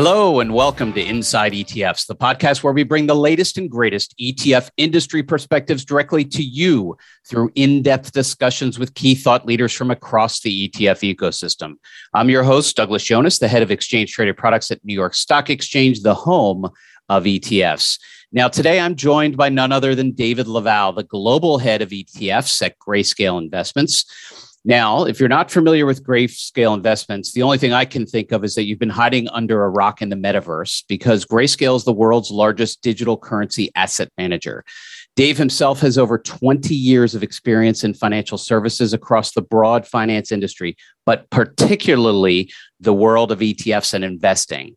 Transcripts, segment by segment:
Hello, and welcome to Inside ETFs, the podcast where we bring the latest and greatest ETF industry perspectives directly to you through in depth discussions with key thought leaders from across the ETF ecosystem. I'm your host, Douglas Yones, the head of exchange traded products at New York Stock Exchange, the home of ETFs. Now, today I'm joined by none other than David LaValle, the global head of ETFs at Grayscale Investments. Now, if you're not familiar with Grayscale Investments, the only thing I can think of is that you've been hiding under a rock in the metaverse because Grayscale is the world's largest digital currency asset manager. Dave himself has over 20 years of experience in financial services across the broad finance industry, but particularly the world of ETFs and investing.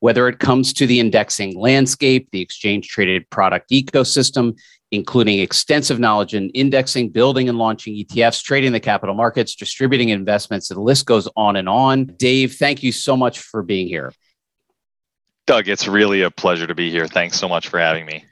Whether it comes to the indexing landscape, the exchange traded product ecosystem, including extensive knowledge in indexing, building and launching ETFs, trading the capital markets, distributing investments. The list goes on and on. Dave, thank you so much for being here. Doug, it's really a pleasure to be here. Thanks so much for having me.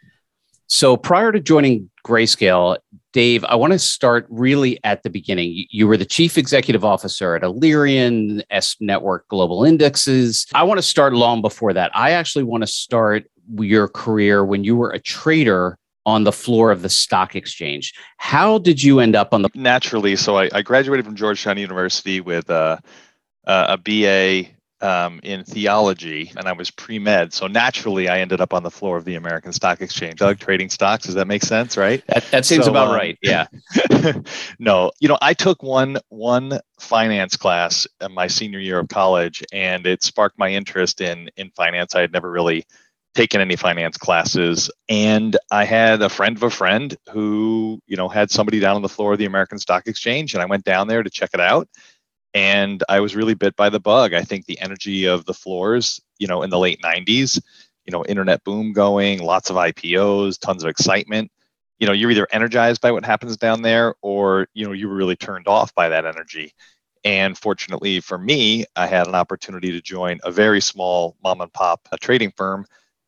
So, prior to joining Grayscale, Dave, I want to start really at the beginning. You were the chief executive officer at Alerian, S Network Global Indexes. I want to start long before that. I actually want to start your career when you were a trader on the floor of the stock exchange. How did you end up on the naturally? So I, I graduated from Georgetown University with a, a BA um, in theology, and I was pre med. So naturally, I ended up on the floor of the American Stock Exchange. I like trading stocks. Does that make sense? Right? That, that seems so, about um, right. Yeah. no, you know, I took one one finance class in my senior year of college, and it sparked my interest in in finance. I had never really taken any finance classes. And i had a friend of a friend who you know had somebody down on the floor of the american stock exchange and i went down there to check it out. And i was really bit by the bug. I think the energy of the floors you know in the late 90s you know internet boom going lots of ipos tons of excitement. You know you're either energized by what happens down there or you know you were really turned off by that energy. And fortunately for me i had an opportunity to join a very small mom and pop uh, trading firm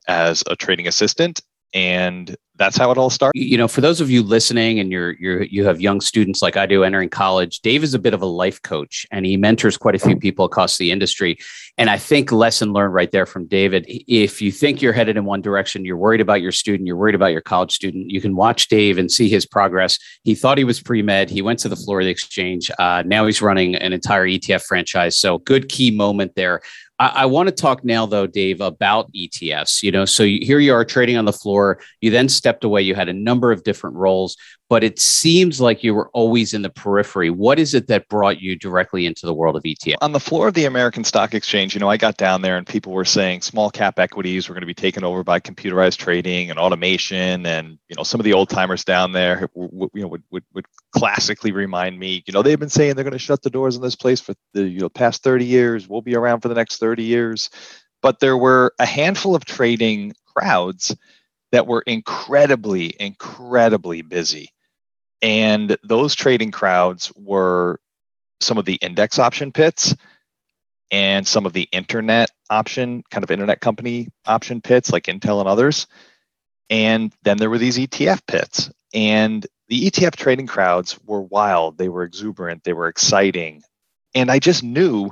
as a trading assistant and that's how it all started. You know, for those of you listening and you're you're you have young students like I do entering college, Dave is a bit of a life coach and he mentors quite a few people across the industry. And I think lesson learned right there from David. If you think you're headed in one direction, you're worried about your student, you're worried about your college student, you can watch Dave and see his progress. He thought he was pre med. He went to the the exchange. Uh, now he's running an entire ETF franchise. So good key moment there. I, I want to talk now, though, Dave, about ETFs. You know, so you, here you are trading on the floor. You then stepped away. You had a number of different roles, but it seems like you were always in the periphery. What is it that brought you directly into the world of ETF? On the floor of the American Stock Exchange, you know, I got down there and people were saying small cap equities were going to be taken over by computerized trading and automation, and you know, some of the old timers down there, you know, would, would would classically remind me, you know, they've been saying they're going to shut the doors in this place for the you know past 30 years. We'll be around for the next 30 years. But there were a handful of trading crowds that were incredibly, incredibly busy. And those trading crowds were some of the index option pits and some of the internet option, kind of internet company option pits like Intel and others. And then there were these ETF pits. And the ETF trading crowds were wild. They were exuberant. They were exciting. And I just knew,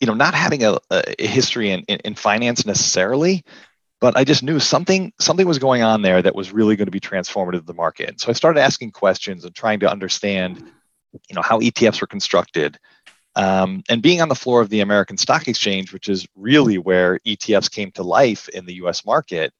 you know, not having a, a history in, in, in finance necessarily, but I just knew something something was going on there that was really going to be transformative to the market. And so I started asking questions and trying to understand, you know, how ETFs were constructed. Um, and being on the floor of the American Stock Exchange, which is really where ETFs came to life in the U.S. market,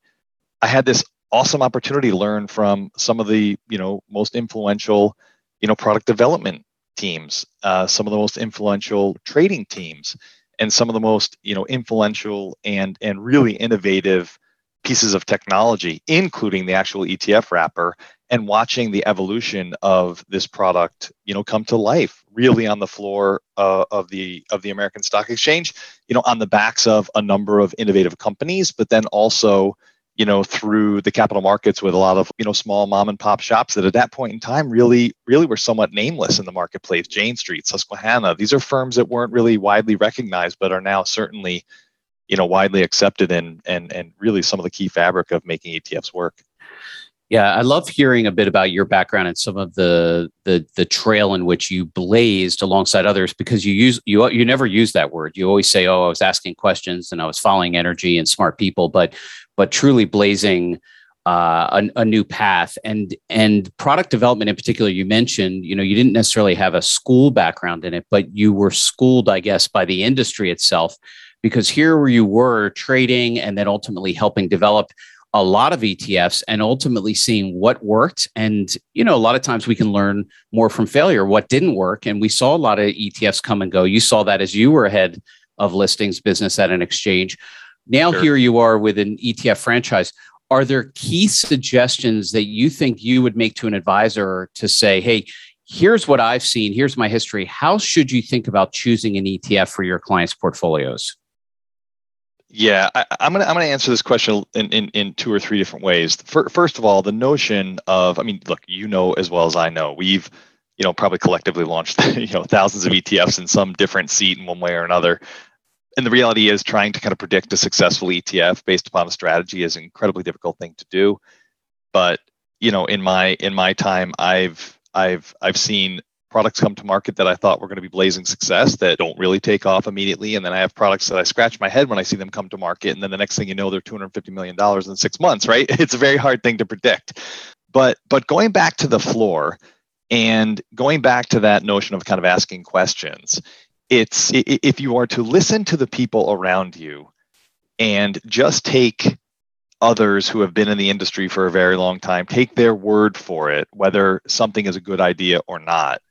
I had this awesome opportunity to learn from some of the you know most influential you know product development teams uh, some of the most influential trading teams and some of the most you know influential and and really innovative pieces of technology including the actual etf wrapper and watching the evolution of this product you know come to life really on the floor uh, of the of the american stock exchange you know on the backs of a number of innovative companies but then also you know through the capital markets with a lot of you know small mom and pop shops that at that point in time really really were somewhat nameless in the marketplace jane street susquehanna these are firms that weren't really widely recognized but are now certainly you know widely accepted and and and really some of the key fabric of making etfs work Yeah, I love hearing a bit about your background and some of the the the trail in which you blazed alongside others because you use you you never use that word. You always say, "Oh, I was asking questions and I was following energy and smart people," but but truly blazing uh, a, a, new path and and product development in particular. You mentioned, you know, you didn't necessarily have a school background in it, but you were schooled, I guess, by the industry itself, because here where you were trading and then ultimately helping develop a lot of ETFs and ultimately seeing what worked. And, you know, a lot of times we can learn more from failure, what didn't work. And we saw a lot of ETFs come and go. You saw that as you were ahead of listings business at an exchange. Now, sure. here you are with an ETF franchise. Are there key suggestions that you think you would make to an advisor to say, hey, here's what I've seen, here's my history. How should you think about choosing an ETF for your clients' portfolios? Yeah, I, am gonna I'm gonna answer this question in, in, in two or three different ways. First of all, the notion of I mean, look, you know as well as I know, we've you know probably collectively launched you know thousands of ETFs in some different seat in one way or another. And the reality is, trying to kind of predict a successful ETF based upon a strategy is an incredibly difficult thing to do. But you know, in my in my time, I've I've I've seen products come to market that I thought were going to be blazing success that don't really take off immediately. And then I have products that I scratch my head when I see them come to market. And then the next thing you know, they're $250 million in six months, right? It's a very hard thing to predict. But but going back to the floor and going back to that notion of kind of asking questions, it's if you are to listen to the people around you and just take others who have been in the industry for a very long time take their word for it whether something is a good idea or not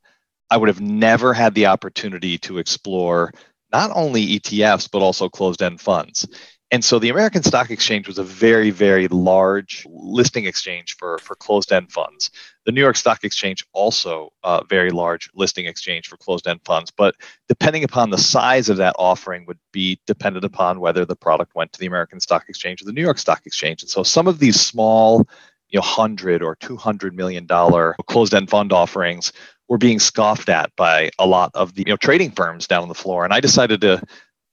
I would have never had the opportunity to explore not only ETFs, but also closed end funds. And so the American Stock Exchange was a very, very large listing exchange for, for closed end funds. The New York Stock Exchange also a very large listing exchange for closed end funds. But depending upon the size of that offering would be dependent upon whether the product went to the American Stock Exchange or the New York Stock Exchange. And so some of these small, you know, hundred or two hundred million dollar closed end fund offerings were being scoffed at by a lot of the you know trading firms down on the floor. And I decided to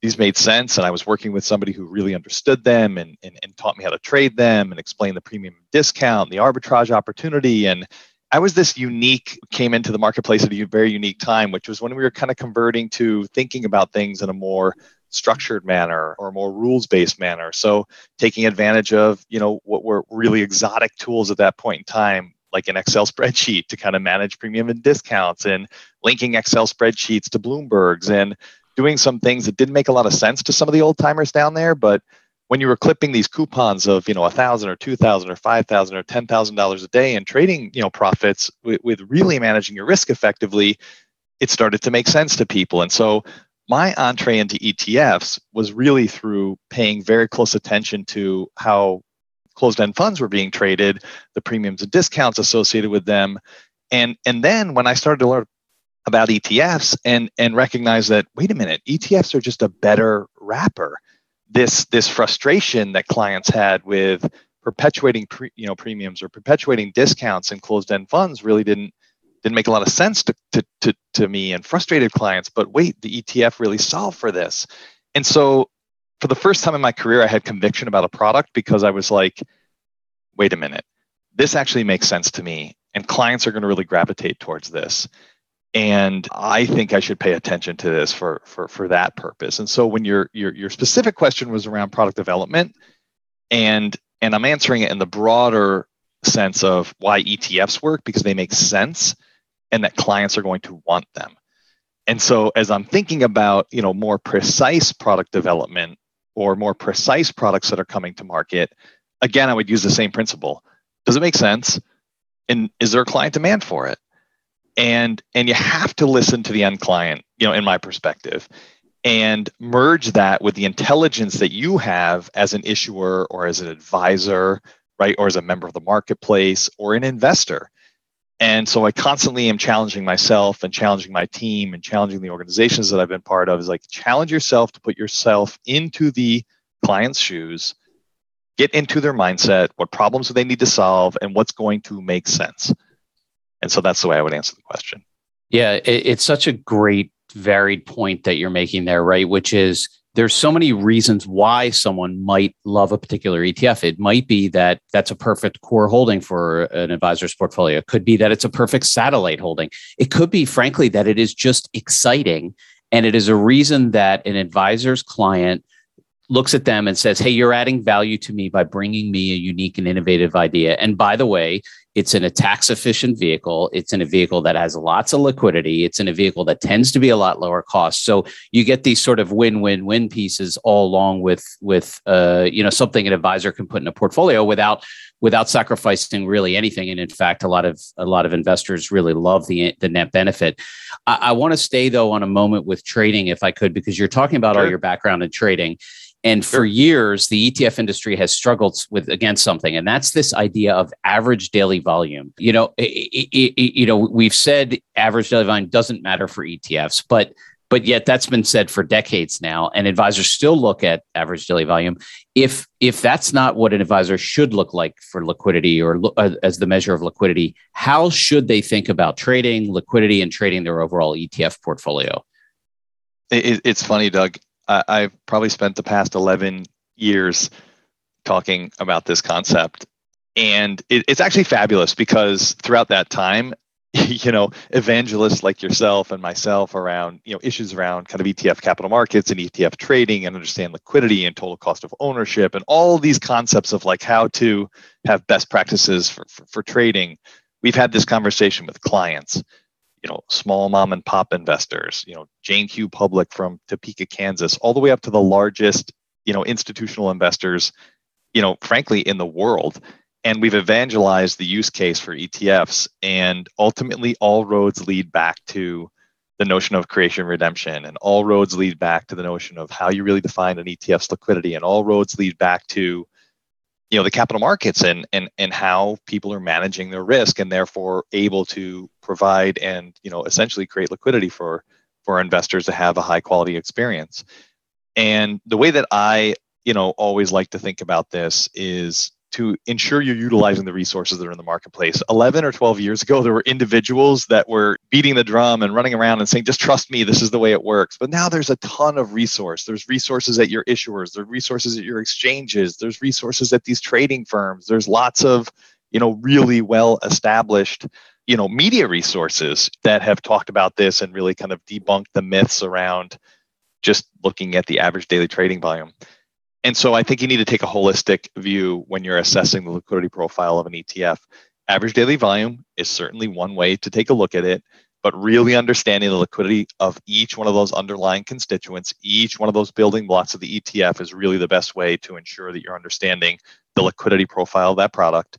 these made sense and I was working with somebody who really understood them and, and, and taught me how to trade them and explain the premium discount, the arbitrage opportunity. And I was this unique, came into the marketplace at a very unique time, which was when we were kind of converting to thinking about things in a more structured manner or a more rules-based manner. So taking advantage of, you know, what were really exotic tools at that point in time, like an Excel spreadsheet to kind of manage premium and discounts and linking Excel spreadsheets to Bloomberg's and doing some things that didn't make a lot of sense to some of the old timers down there. But when you were clipping these coupons of, you know, a thousand or two thousand or five thousand or ten thousand dollars a day and trading, you know, profits with, with really managing your risk effectively, it started to make sense to people. And so my entree into ETFs was really through paying very close attention to how closed end funds were being traded, the premiums and discounts associated with them. And, and then when I started to learn about ETFs and, and recognize that, wait a minute, ETFs are just a better wrapper. This, this frustration that clients had with perpetuating pre, you know, premiums or perpetuating discounts in closed end funds really didn't, didn't make a lot of sense to, to, to, to me and frustrated clients. But wait, the ETF really solved for this. And so for the first time in my career, I had conviction about a product because I was like, wait a minute, this actually makes sense to me. And clients are going to really gravitate towards this. And I think I should pay attention to this for, for, for that purpose. And so when your, your, your specific question was around product development, and, and I'm answering it in the broader sense of why ETFs work because they make sense and that clients are going to want them. And so as I'm thinking about, you know, more precise product development, or more precise products that are coming to market, again, I would use the same principle. Does it make sense? And is there a client demand for it? And and you have to listen to the end client, you know, in my perspective, and merge that with the intelligence that you have as an issuer or as an advisor, right, or as a member of the marketplace or an investor. And so I constantly am challenging myself and challenging my team and challenging the organizations that I've been part of is like challenge yourself to put yourself into the client's shoes, get into their mindset, what problems do they need to solve, and what's going to make sense. And so that's the way I would answer the question. Yeah, it's such a great varied point that you're making there, right? Which is there's so many reasons why someone might love a particular ETF. It might be that that's a perfect core holding for an advisor's portfolio. It could be that it's a perfect satellite holding. It could be, frankly, that it is just exciting. And it is a reason that an advisor's client looks at them and says, Hey, you're adding value to me by bringing me a unique and innovative idea. And by the way, it's in a tax efficient vehicle. It's in a vehicle that has lots of liquidity. It's in a vehicle that tends to be a lot lower cost. So you get these sort of win win win pieces all along with with uh, you know something an advisor can put in a portfolio without without sacrificing really anything. And in fact, a lot of a lot of investors really love the the net benefit. I, I want to stay though on a moment with trading, if I could, because you're talking about sure. all your background in trading. And for years, the ETF industry has struggled with against something, and that's this idea of average daily volume. You know, it, it, it, you know, we've said average daily volume doesn't matter for ETFs, but but yet that's been said for decades now, and advisors still look at average daily volume. If if that's not what an advisor should look like for liquidity or uh, as the measure of liquidity, how should they think about trading liquidity and trading their overall ETF portfolio? it's funny, Doug. I've probably spent the past 11 years talking about this concept. And it, it's actually fabulous because throughout that time, you know, evangelists like yourself and myself around, you know, issues around kind of ETF capital markets and ETF trading and understand liquidity and total cost of ownership and all these concepts of like how to have best practices for, for, for trading. We've had this conversation with clients you know small mom and pop investors you know jane q public from topeka kansas all the way up to the largest you know institutional investors you know frankly in the world. And we've evangelized the use case for etfs and ultimately all roads lead back to the notion of creation redemption and all roads lead back to the notion of how you really define an etf's liquidity and all roads lead back to you know the capital markets and and and how people are managing their risk and therefore able to provide and you know essentially create liquidity for for investors to have a high quality experience. And the way that i you know always like to think about this is to ensure you're utilizing the resources that are in the marketplace. 11 or 12 years ago, there were individuals that were beating the drum and running around and saying, just trust me, this is the way it works. But now there's a ton of resource. There's resources at your issuers, there's resources at your exchanges, there's resources at these trading firms. There's lots of, you know, really well established, you know, media resources that have talked about this and really kind of debunked the myths around just looking at the average daily trading volume. And so I think you need to take a holistic view when you're assessing the liquidity profile of an ETF. Average daily volume is certainly one way to take a look at it, but really understanding the liquidity of each one of those underlying constituents, each one of those building blocks of the ETF is really the best way to ensure that you're understanding the liquidity profile of that product.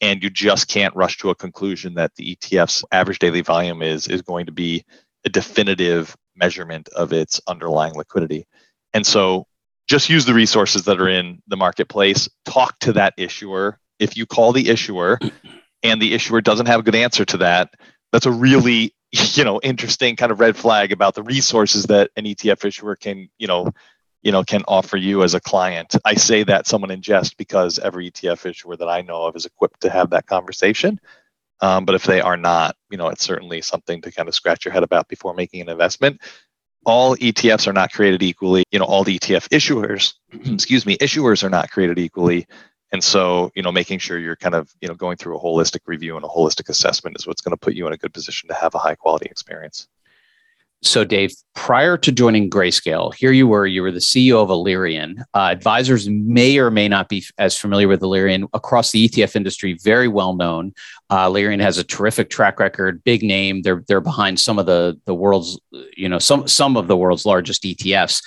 And you just can't rush to a conclusion that the ETF's average daily volume is, is going to be a definitive measurement of its underlying liquidity. And so just use the resources that are in the marketplace. Talk to that issuer. If you call the issuer and the issuer doesn't have a good answer to that that's a really you know interesting kind of red flag about the resources that an etf issuer can you know you know can offer you as a client. I say that someone in jest because every etf issuer that i know of is equipped to have that conversation. Um, but if they are not you know it's certainly something to kind of scratch your head about before making an investment all ETFs are not created equally. You know, all the ETF issuers, excuse me, issuers are not created equally. And so, you know, making sure you're kind of, you know, going through a holistic review and a holistic assessment is what's going to put you in a good position to have a high quality experience. So, Dave, prior to joining Grayscale, here you were, you were the CEO of Alerian. Uh, advisors may or may not be as familiar with Alerian across the ETF industry, very well known. Uh, Alerian has a terrific track record, big name. They're, they're behind some of the, the world's, you know, some, some of the world's largest ETFs.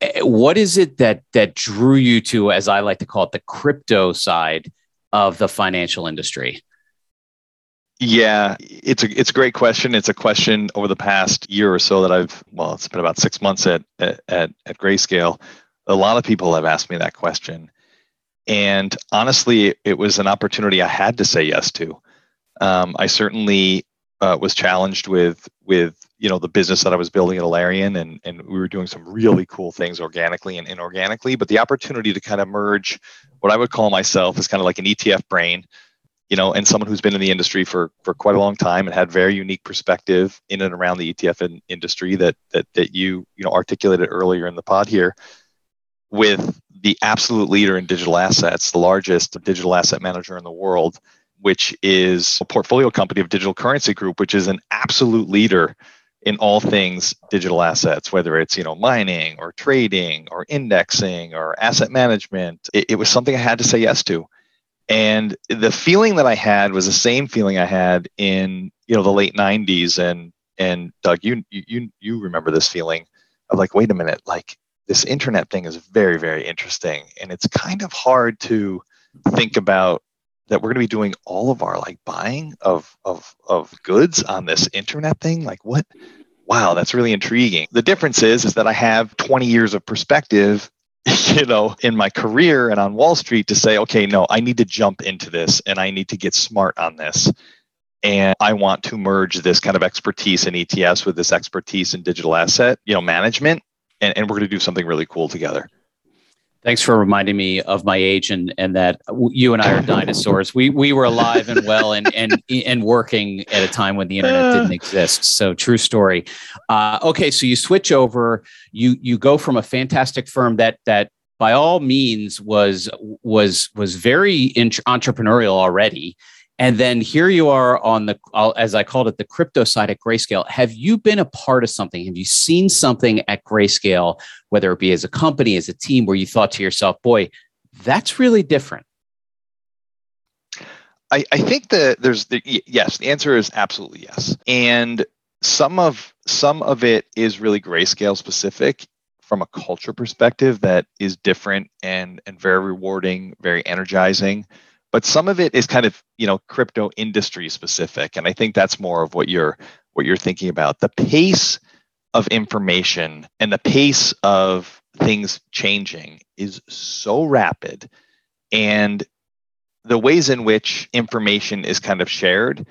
Eh, what is it that, that drew you to, as I like to call it, the crypto side of the financial industry? Yeah, it's a it's a great question. It's a question over the past year or so that I've well, it's been about six months at at at Grayscale. A lot of people have asked me that question, and honestly, it was an opportunity I had to say yes to. Um, I certainly uh, was challenged with with you know the business that I was building at Alerian, and and we were doing some really cool things organically and inorganically. But the opportunity to kind of merge what I would call myself is kind of like an ETF brain you know, and someone who's been in the industry for for quite a long time and had very unique perspective in and around the ETF in, industry that that that you you know articulated earlier in the pod here, with the absolute leader in digital assets, the largest digital asset manager in the world, which is a portfolio company of Digital Currency Group, which is an absolute leader in all things digital assets, whether it's you know mining or trading or indexing or asset management. It, it was something I had to say yes to and the feeling that I had was the same feeling I had in you know the late '90s. And and Doug, you you you remember this feeling of like, wait a minute, like this internet thing is very very interesting, and it's kind of hard to think about that we're going to be doing all of our like buying of of of goods on this internet thing. Like what? Wow, that's really intriguing. The difference is is that I have 20 years of perspective you know, in my career and on Wall Street to say, okay, no, I need to jump into this and I need to get smart on this. And I want to merge this kind of expertise in ETFs with this expertise in digital asset, you know, management. And, and we're going to do something really cool together. Thanks for reminding me of my age and and that you and I are dinosaurs. We we were alive and well and and and working at a time when the internet didn't exist. So true story. Uh, okay, so you switch over. You you go from a fantastic firm that that by all means was was was very entrepreneurial already and then here you are on the, as I called it, the crypto side at Grayscale. Have you been a part of something? Have you seen something at Grayscale, whether it be as a company, as a team, where you thought to yourself, boy, that's really different? I, I think that there's the yes, the answer is absolutely yes. And some of some of it is really grayscale specific from a culture perspective that is different and and very rewarding, very energizing but some of it is kind of you know crypto industry specific and i think that's more of what you're what you're thinking about the pace of information and the pace of things changing is so rapid and the ways in which information is kind of shared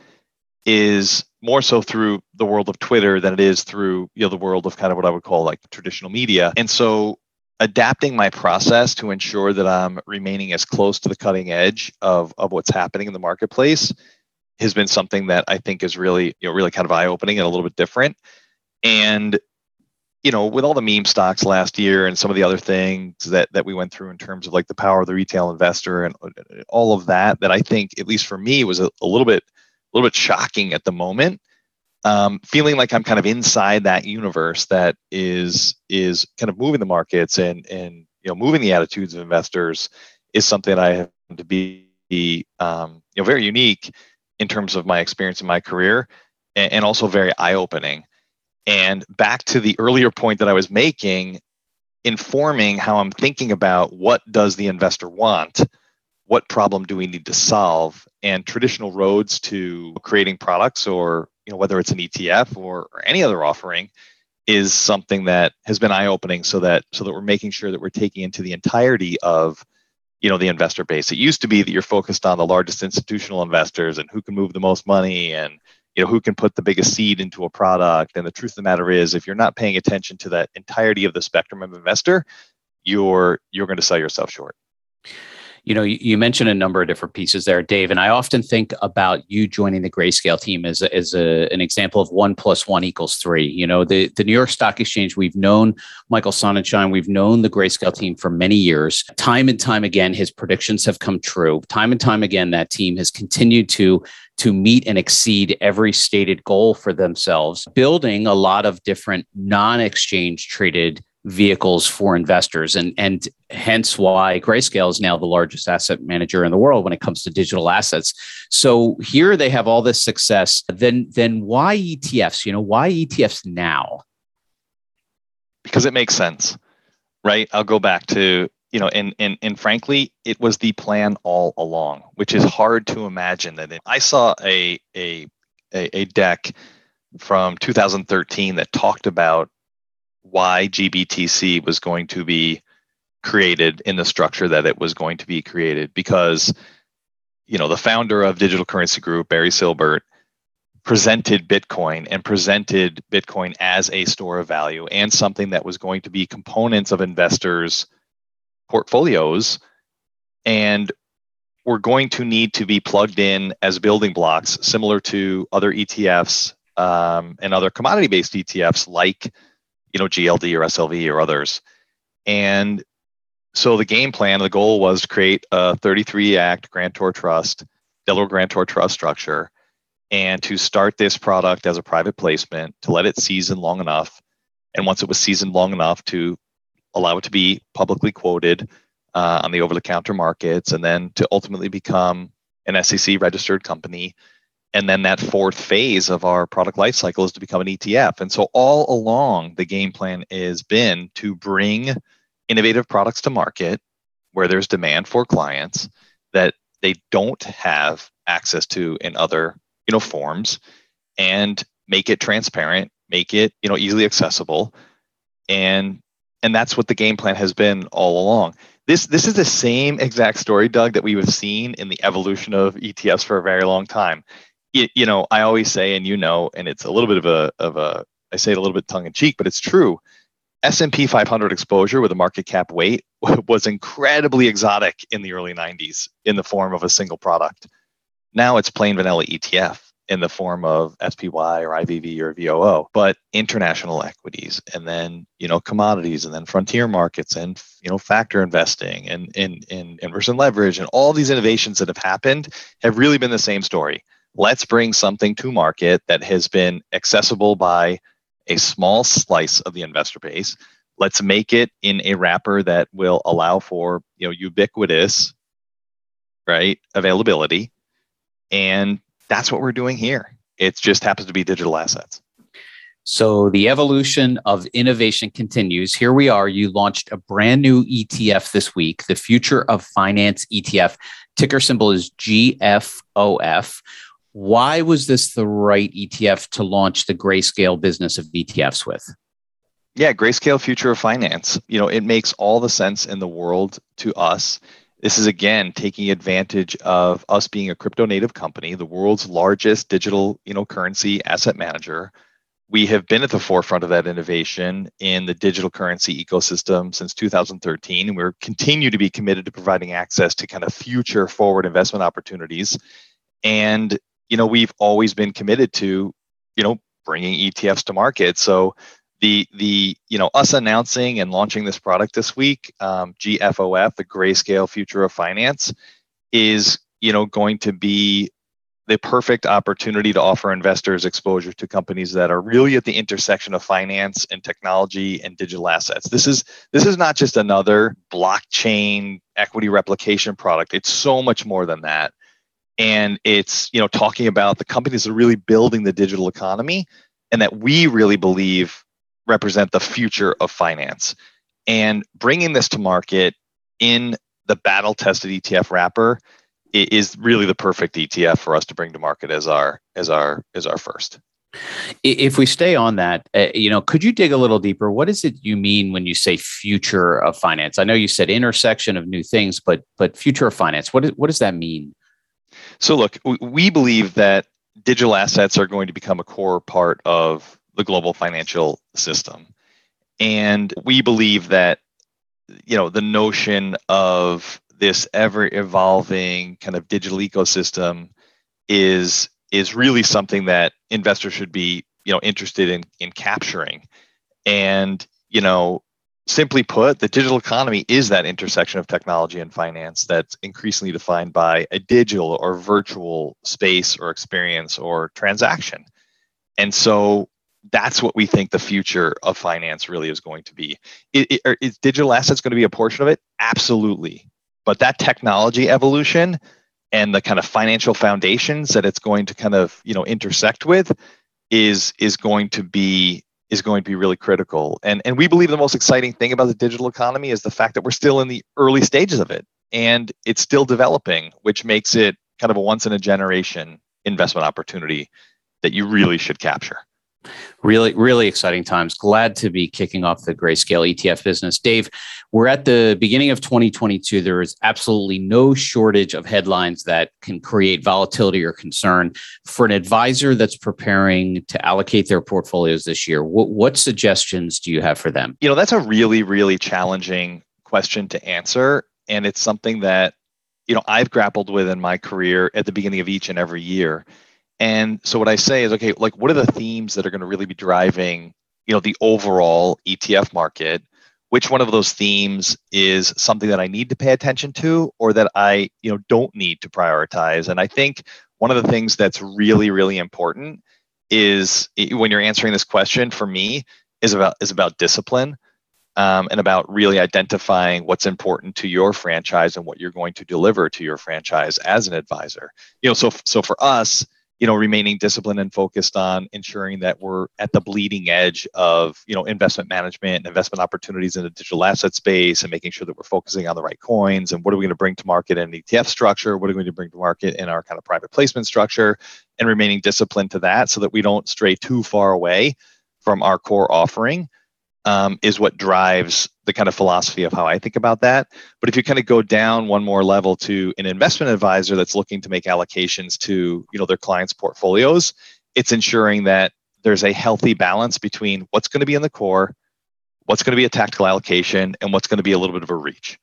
is more so through the world of Twitter than it is through you know the world of kind of what I would call like traditional media. And so adapting my process to ensure that I'm remaining as close to the cutting edge of, of what's happening in the marketplace has been something that I think is really, you know, really kind of eye-opening and a little bit different. And you know, with all the meme stocks last year and some of the other things that that we went through in terms of like the power of the retail investor and uh, all of that, that I think, at least for me, was a, a little bit, a little bit shocking at the moment um, feeling like I'm kind of inside that universe that is is kind of moving the markets and and you know moving the attitudes of investors is something I have to be um, you know very unique in terms of my experience in my career and, and also very eye opening. And back to the earlier point that I was making, informing how I'm thinking about what does the investor want what problem do we need to solve and traditional roads to creating products or you know whether it's an etf or, or any other offering is something that has been eye-opening so that so that we're making sure that we're taking into the entirety of you know the investor base. It used to be that you're focused on the largest institutional investors and who can move the most money and you know who can put the biggest seed into a product. And the truth of the matter is if you're not paying attention to that entirety of the spectrum of investor you're you're going to sell yourself short you know, you, you, mentioned a number of different pieces there, Dave, and I often think about you joining the Grayscale team as, a, as a, an example of one plus one equals three. You know, the, the New York Stock Exchange, we've known Michael Sonnenshein, we've known the Grayscale team for many years. Time and time again, his predictions have come true. Time and time again, that team has continued to to meet and exceed every stated goal for themselves, building a lot of different non exchange traded vehicles for investors. And and hence why grayscale is now the largest asset manager in the world when it comes to digital assets. So here they have all this success. Then then why etfs you know why etfs now? Because it makes sense right? I'll go back to you know and and and frankly it was the plan all along which is hard to imagine that it, i saw a a a deck from 2013 that talked about why GBTC was going to be created in the structure that it was going to be created. Because you know the founder of digital currency group barry silbert presented bitcoin and presented bitcoin as a store of value and something that was going to be components of investors portfolios and we're going to need to be plugged in as building blocks, similar to other ETFs um, and other commodity-based ETFs like, you know, GLD or SLV or others. And so the game plan, the goal was to create a 33 Act grantor trust, Delaware grantor trust structure, and to start this product as a private placement, to let it season long enough, and once it was seasoned long enough, to allow it to be publicly quoted uh, on the over-the-counter markets, and then to ultimately become an SEC registered company. And then that fourth phase of our product life cycle is to become an ETF. And so all along, the game plan has been to bring innovative products to market where there's demand for clients that they don't have access to in other you know forms and make it transparent make it you know easily accessible. And and that's what the game plan has been all along. This this is the same exact story doug that we have seen in the evolution of etfs for a very long time it, you know i always say and you know and it's a little bit of a of a i say it a little bit tongue in cheek but it's true S&P 500 exposure with a market cap weight was incredibly exotic in the early 90s in the form of a single product. Now it's plain vanilla ETF in the form of SPY or IVV or VOO, but international equities and then, you know, commodities and then frontier markets and, you know, factor investing and in in inverse and leverage and all these innovations that have happened have really been the same story. Let's bring something to market that has been accessible by a small slice of the investor base. Let's make it in a wrapper that will allow for you know ubiquitous, right, availability, and that's what we're doing here. It just happens to be digital assets. So the evolution of innovation continues. Here we are. You launched a brand new ETF this week, the Future of Finance ETF. Ticker symbol is GFOF. Why was this the right ETF to launch the grayscale business of ETFs with? Yeah, grayscale future of finance. You know, it makes all the sense in the world to us. This is again taking advantage of us being a crypto native company, the world's largest digital, you know, currency asset manager. We have been at the forefront of that innovation in the digital currency ecosystem since 2013, and we're continue to be committed to providing access to kind of future forward investment opportunities. And you know we've always been committed to you know bringing ETFs to market. So the the you know us announcing and launching this product this week, um, GFOF, the Grayscale Future of Finance, is you know going to be the perfect opportunity to offer investors exposure to companies that are really at the intersection of finance and technology and digital assets. This is this is not just another blockchain equity replication product. It's so much more than that and it's you know talking about the companies that are really building the digital economy and that we really believe represent the future of finance. And bringing this to market in the battle tested etf wrapper is really the perfect etf for us to bring to market as our as our as our first. If we stay on that uh, you know could you dig a little deeper? What is it you mean when you say future of finance? I know you said intersection of new things but but future of finance what, is, what does that mean so, look, we believe that digital assets are going to become a core part of the global financial system. And we believe that, you know, the notion of this ever evolving kind of digital ecosystem is is really something that investors should be you know interested in in capturing and you know simply put, the digital economy is that intersection of technology and finance that's increasingly defined by a digital or virtual space or experience or transaction. And so that's what we think the future of finance really is going to be. It, it, is digital assets going to be a portion of it? Absolutely. But that technology evolution and the kind of financial foundations that it's going to kind of you know intersect with is is going to be is going to be really critical. And, and we believe the most exciting thing about the digital economy is the fact that we're still in the early stages of it and it's still developing, which makes it kind of a once in a generation investment opportunity that you really should capture. Really, really exciting times. Glad to be kicking off the grayscale ETF business. Dave, we're at the beginning of 2022. There is absolutely no shortage of headlines that can create volatility or concern. For an advisor that's preparing to allocate their portfolios this year, what, what suggestions do you have for them? You know, that's a really, really challenging question to answer. And it's something that you know I've grappled with in my career at the beginning of each and every year. And so what I say is, okay, like what are the themes that are going to really be driving, you know, the overall ETF market? Which one of those themes is something that I need to pay attention to, or that I, you know, don't need to prioritize? And I think one of the things that's really, really important is when you're answering this question for me is about is about discipline um, and about really identifying what's important to your franchise and what you're going to deliver to your franchise as an advisor. You know, so so for us, you know, remaining disciplined and focused on ensuring that we're at the bleeding edge of you know investment management and investment opportunities in the digital asset space, and making sure that we're focusing on the right coins and what are we going to bring to market in an ETF structure, what are we going to bring to market in our kind of private placement structure, and remaining disciplined to that so that we don't stray too far away from our core offering um, is what drives the kind of philosophy of how I think about that. But if you kind of go down one more level to an investment advisor that's looking to make allocations to you know their clients' portfolios, it's ensuring that there's a healthy balance between what's going to be in the core, what's going to be a tactical allocation, and what's going to be a little bit of a reach.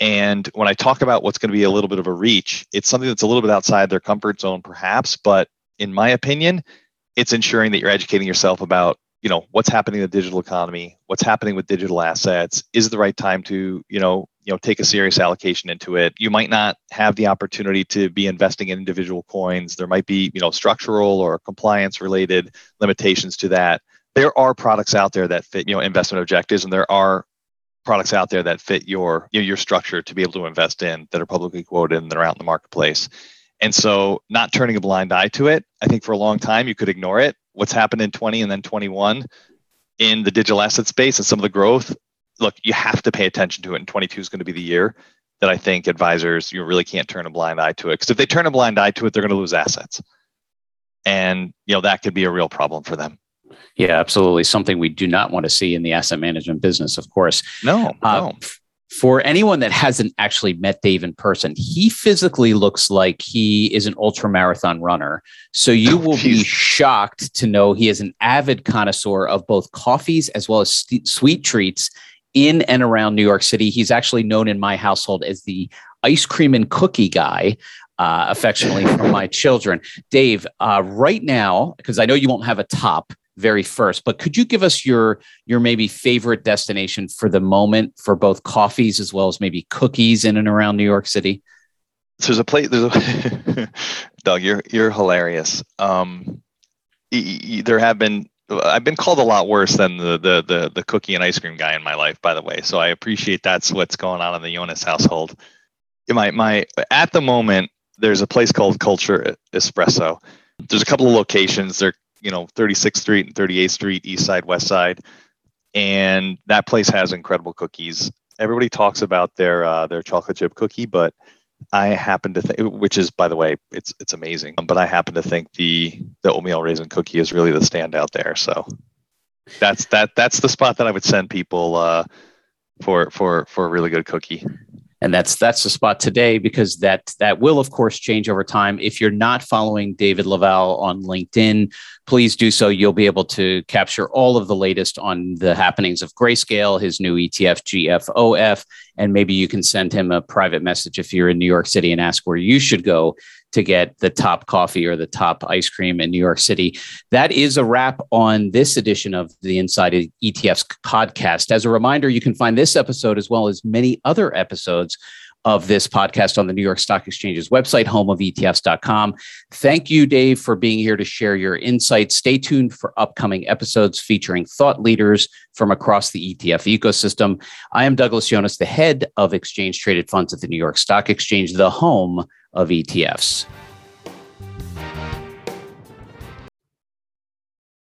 And when I talk about what's going to be a little bit of a reach, it's something that's a little bit outside their comfort zone, perhaps. But in my opinion, it's ensuring that you're educating yourself about you know what's happening in the digital economy what's happening with digital assets is the right time to you know you know take a serious allocation into it? You might not have the opportunity to be investing in individual coins. There might be you know structural or compliance related limitations to that. There are products out there that fit you know investment objectives and there are products out there that fit your you know, your structure to be able to invest in that are publicly quoted and that are out in the marketplace. And so not turning a blind eye to it i think for a long time you could ignore it what's happened in 20 and then 21 in the digital asset space and some of the growth, look, you have to pay attention to it. And 22 is going to be the year that I think advisors you really can't turn a blind eye to it because if they turn a blind eye to it, they're going to lose assets, and you know that could be a real problem for them. Yeah, absolutely. Something we do not want to see in the asset management business, of course. No, uh, no for anyone that hasn't actually met Dave in person, he physically looks like he is an ultra marathon runner. So you will be shocked to know he is an avid connoisseur of both coffees as well as st- sweet treats in and around New York City. He's actually known in my household as the ice cream and cookie guy. Uh, affectionately from my children. Dave, uh, right now, because I know you won't have a top, very first. But could you give us your your maybe favorite destination for the moment for both coffees as well as maybe cookies in and around New York City? So there's a place. There's a Doug. You're you're hilarious. Um, there have been. I've been called a lot worse than the, the the the cookie and ice cream guy in my life, by the way. So I appreciate that's what's going on in the Yones household. My my at the moment, there's a place called Culture Espresso. There's a couple of locations. They're you know 36th Street and 38th Street, East Side, West Side, and that place has incredible cookies. Everybody talks about their uh, their chocolate chip cookie, but I happen to think, which is by the way, it's it's amazing. But I happen to think the the oatmeal raisin cookie is really the standout there. So that's that that's the spot that I would send people uh, for for for a really good cookie and that's that's the spot today because that that will of course change over time. If you're not following david LaValle on linkedin please do so. You'll be able to capture all of the latest on the happenings of grayscale his new etf gfof and maybe you can send him a private message if you're in new york city and ask where you should go to get the top coffee or the top ice cream in New York City. That is a wrap on this edition of the Inside ETFs podcast. As a reminder, you can find this episode as well as many other episodes of this podcast on the New York Stock Exchange's website, homeofetfs.com. Thank you, Dave, for being here to share your insights. Stay tuned for upcoming episodes featuring thought leaders from across the ETF ecosystem. I am Douglas Yones, the head of exchange traded funds at the New York Stock Exchange, the home of ETFs.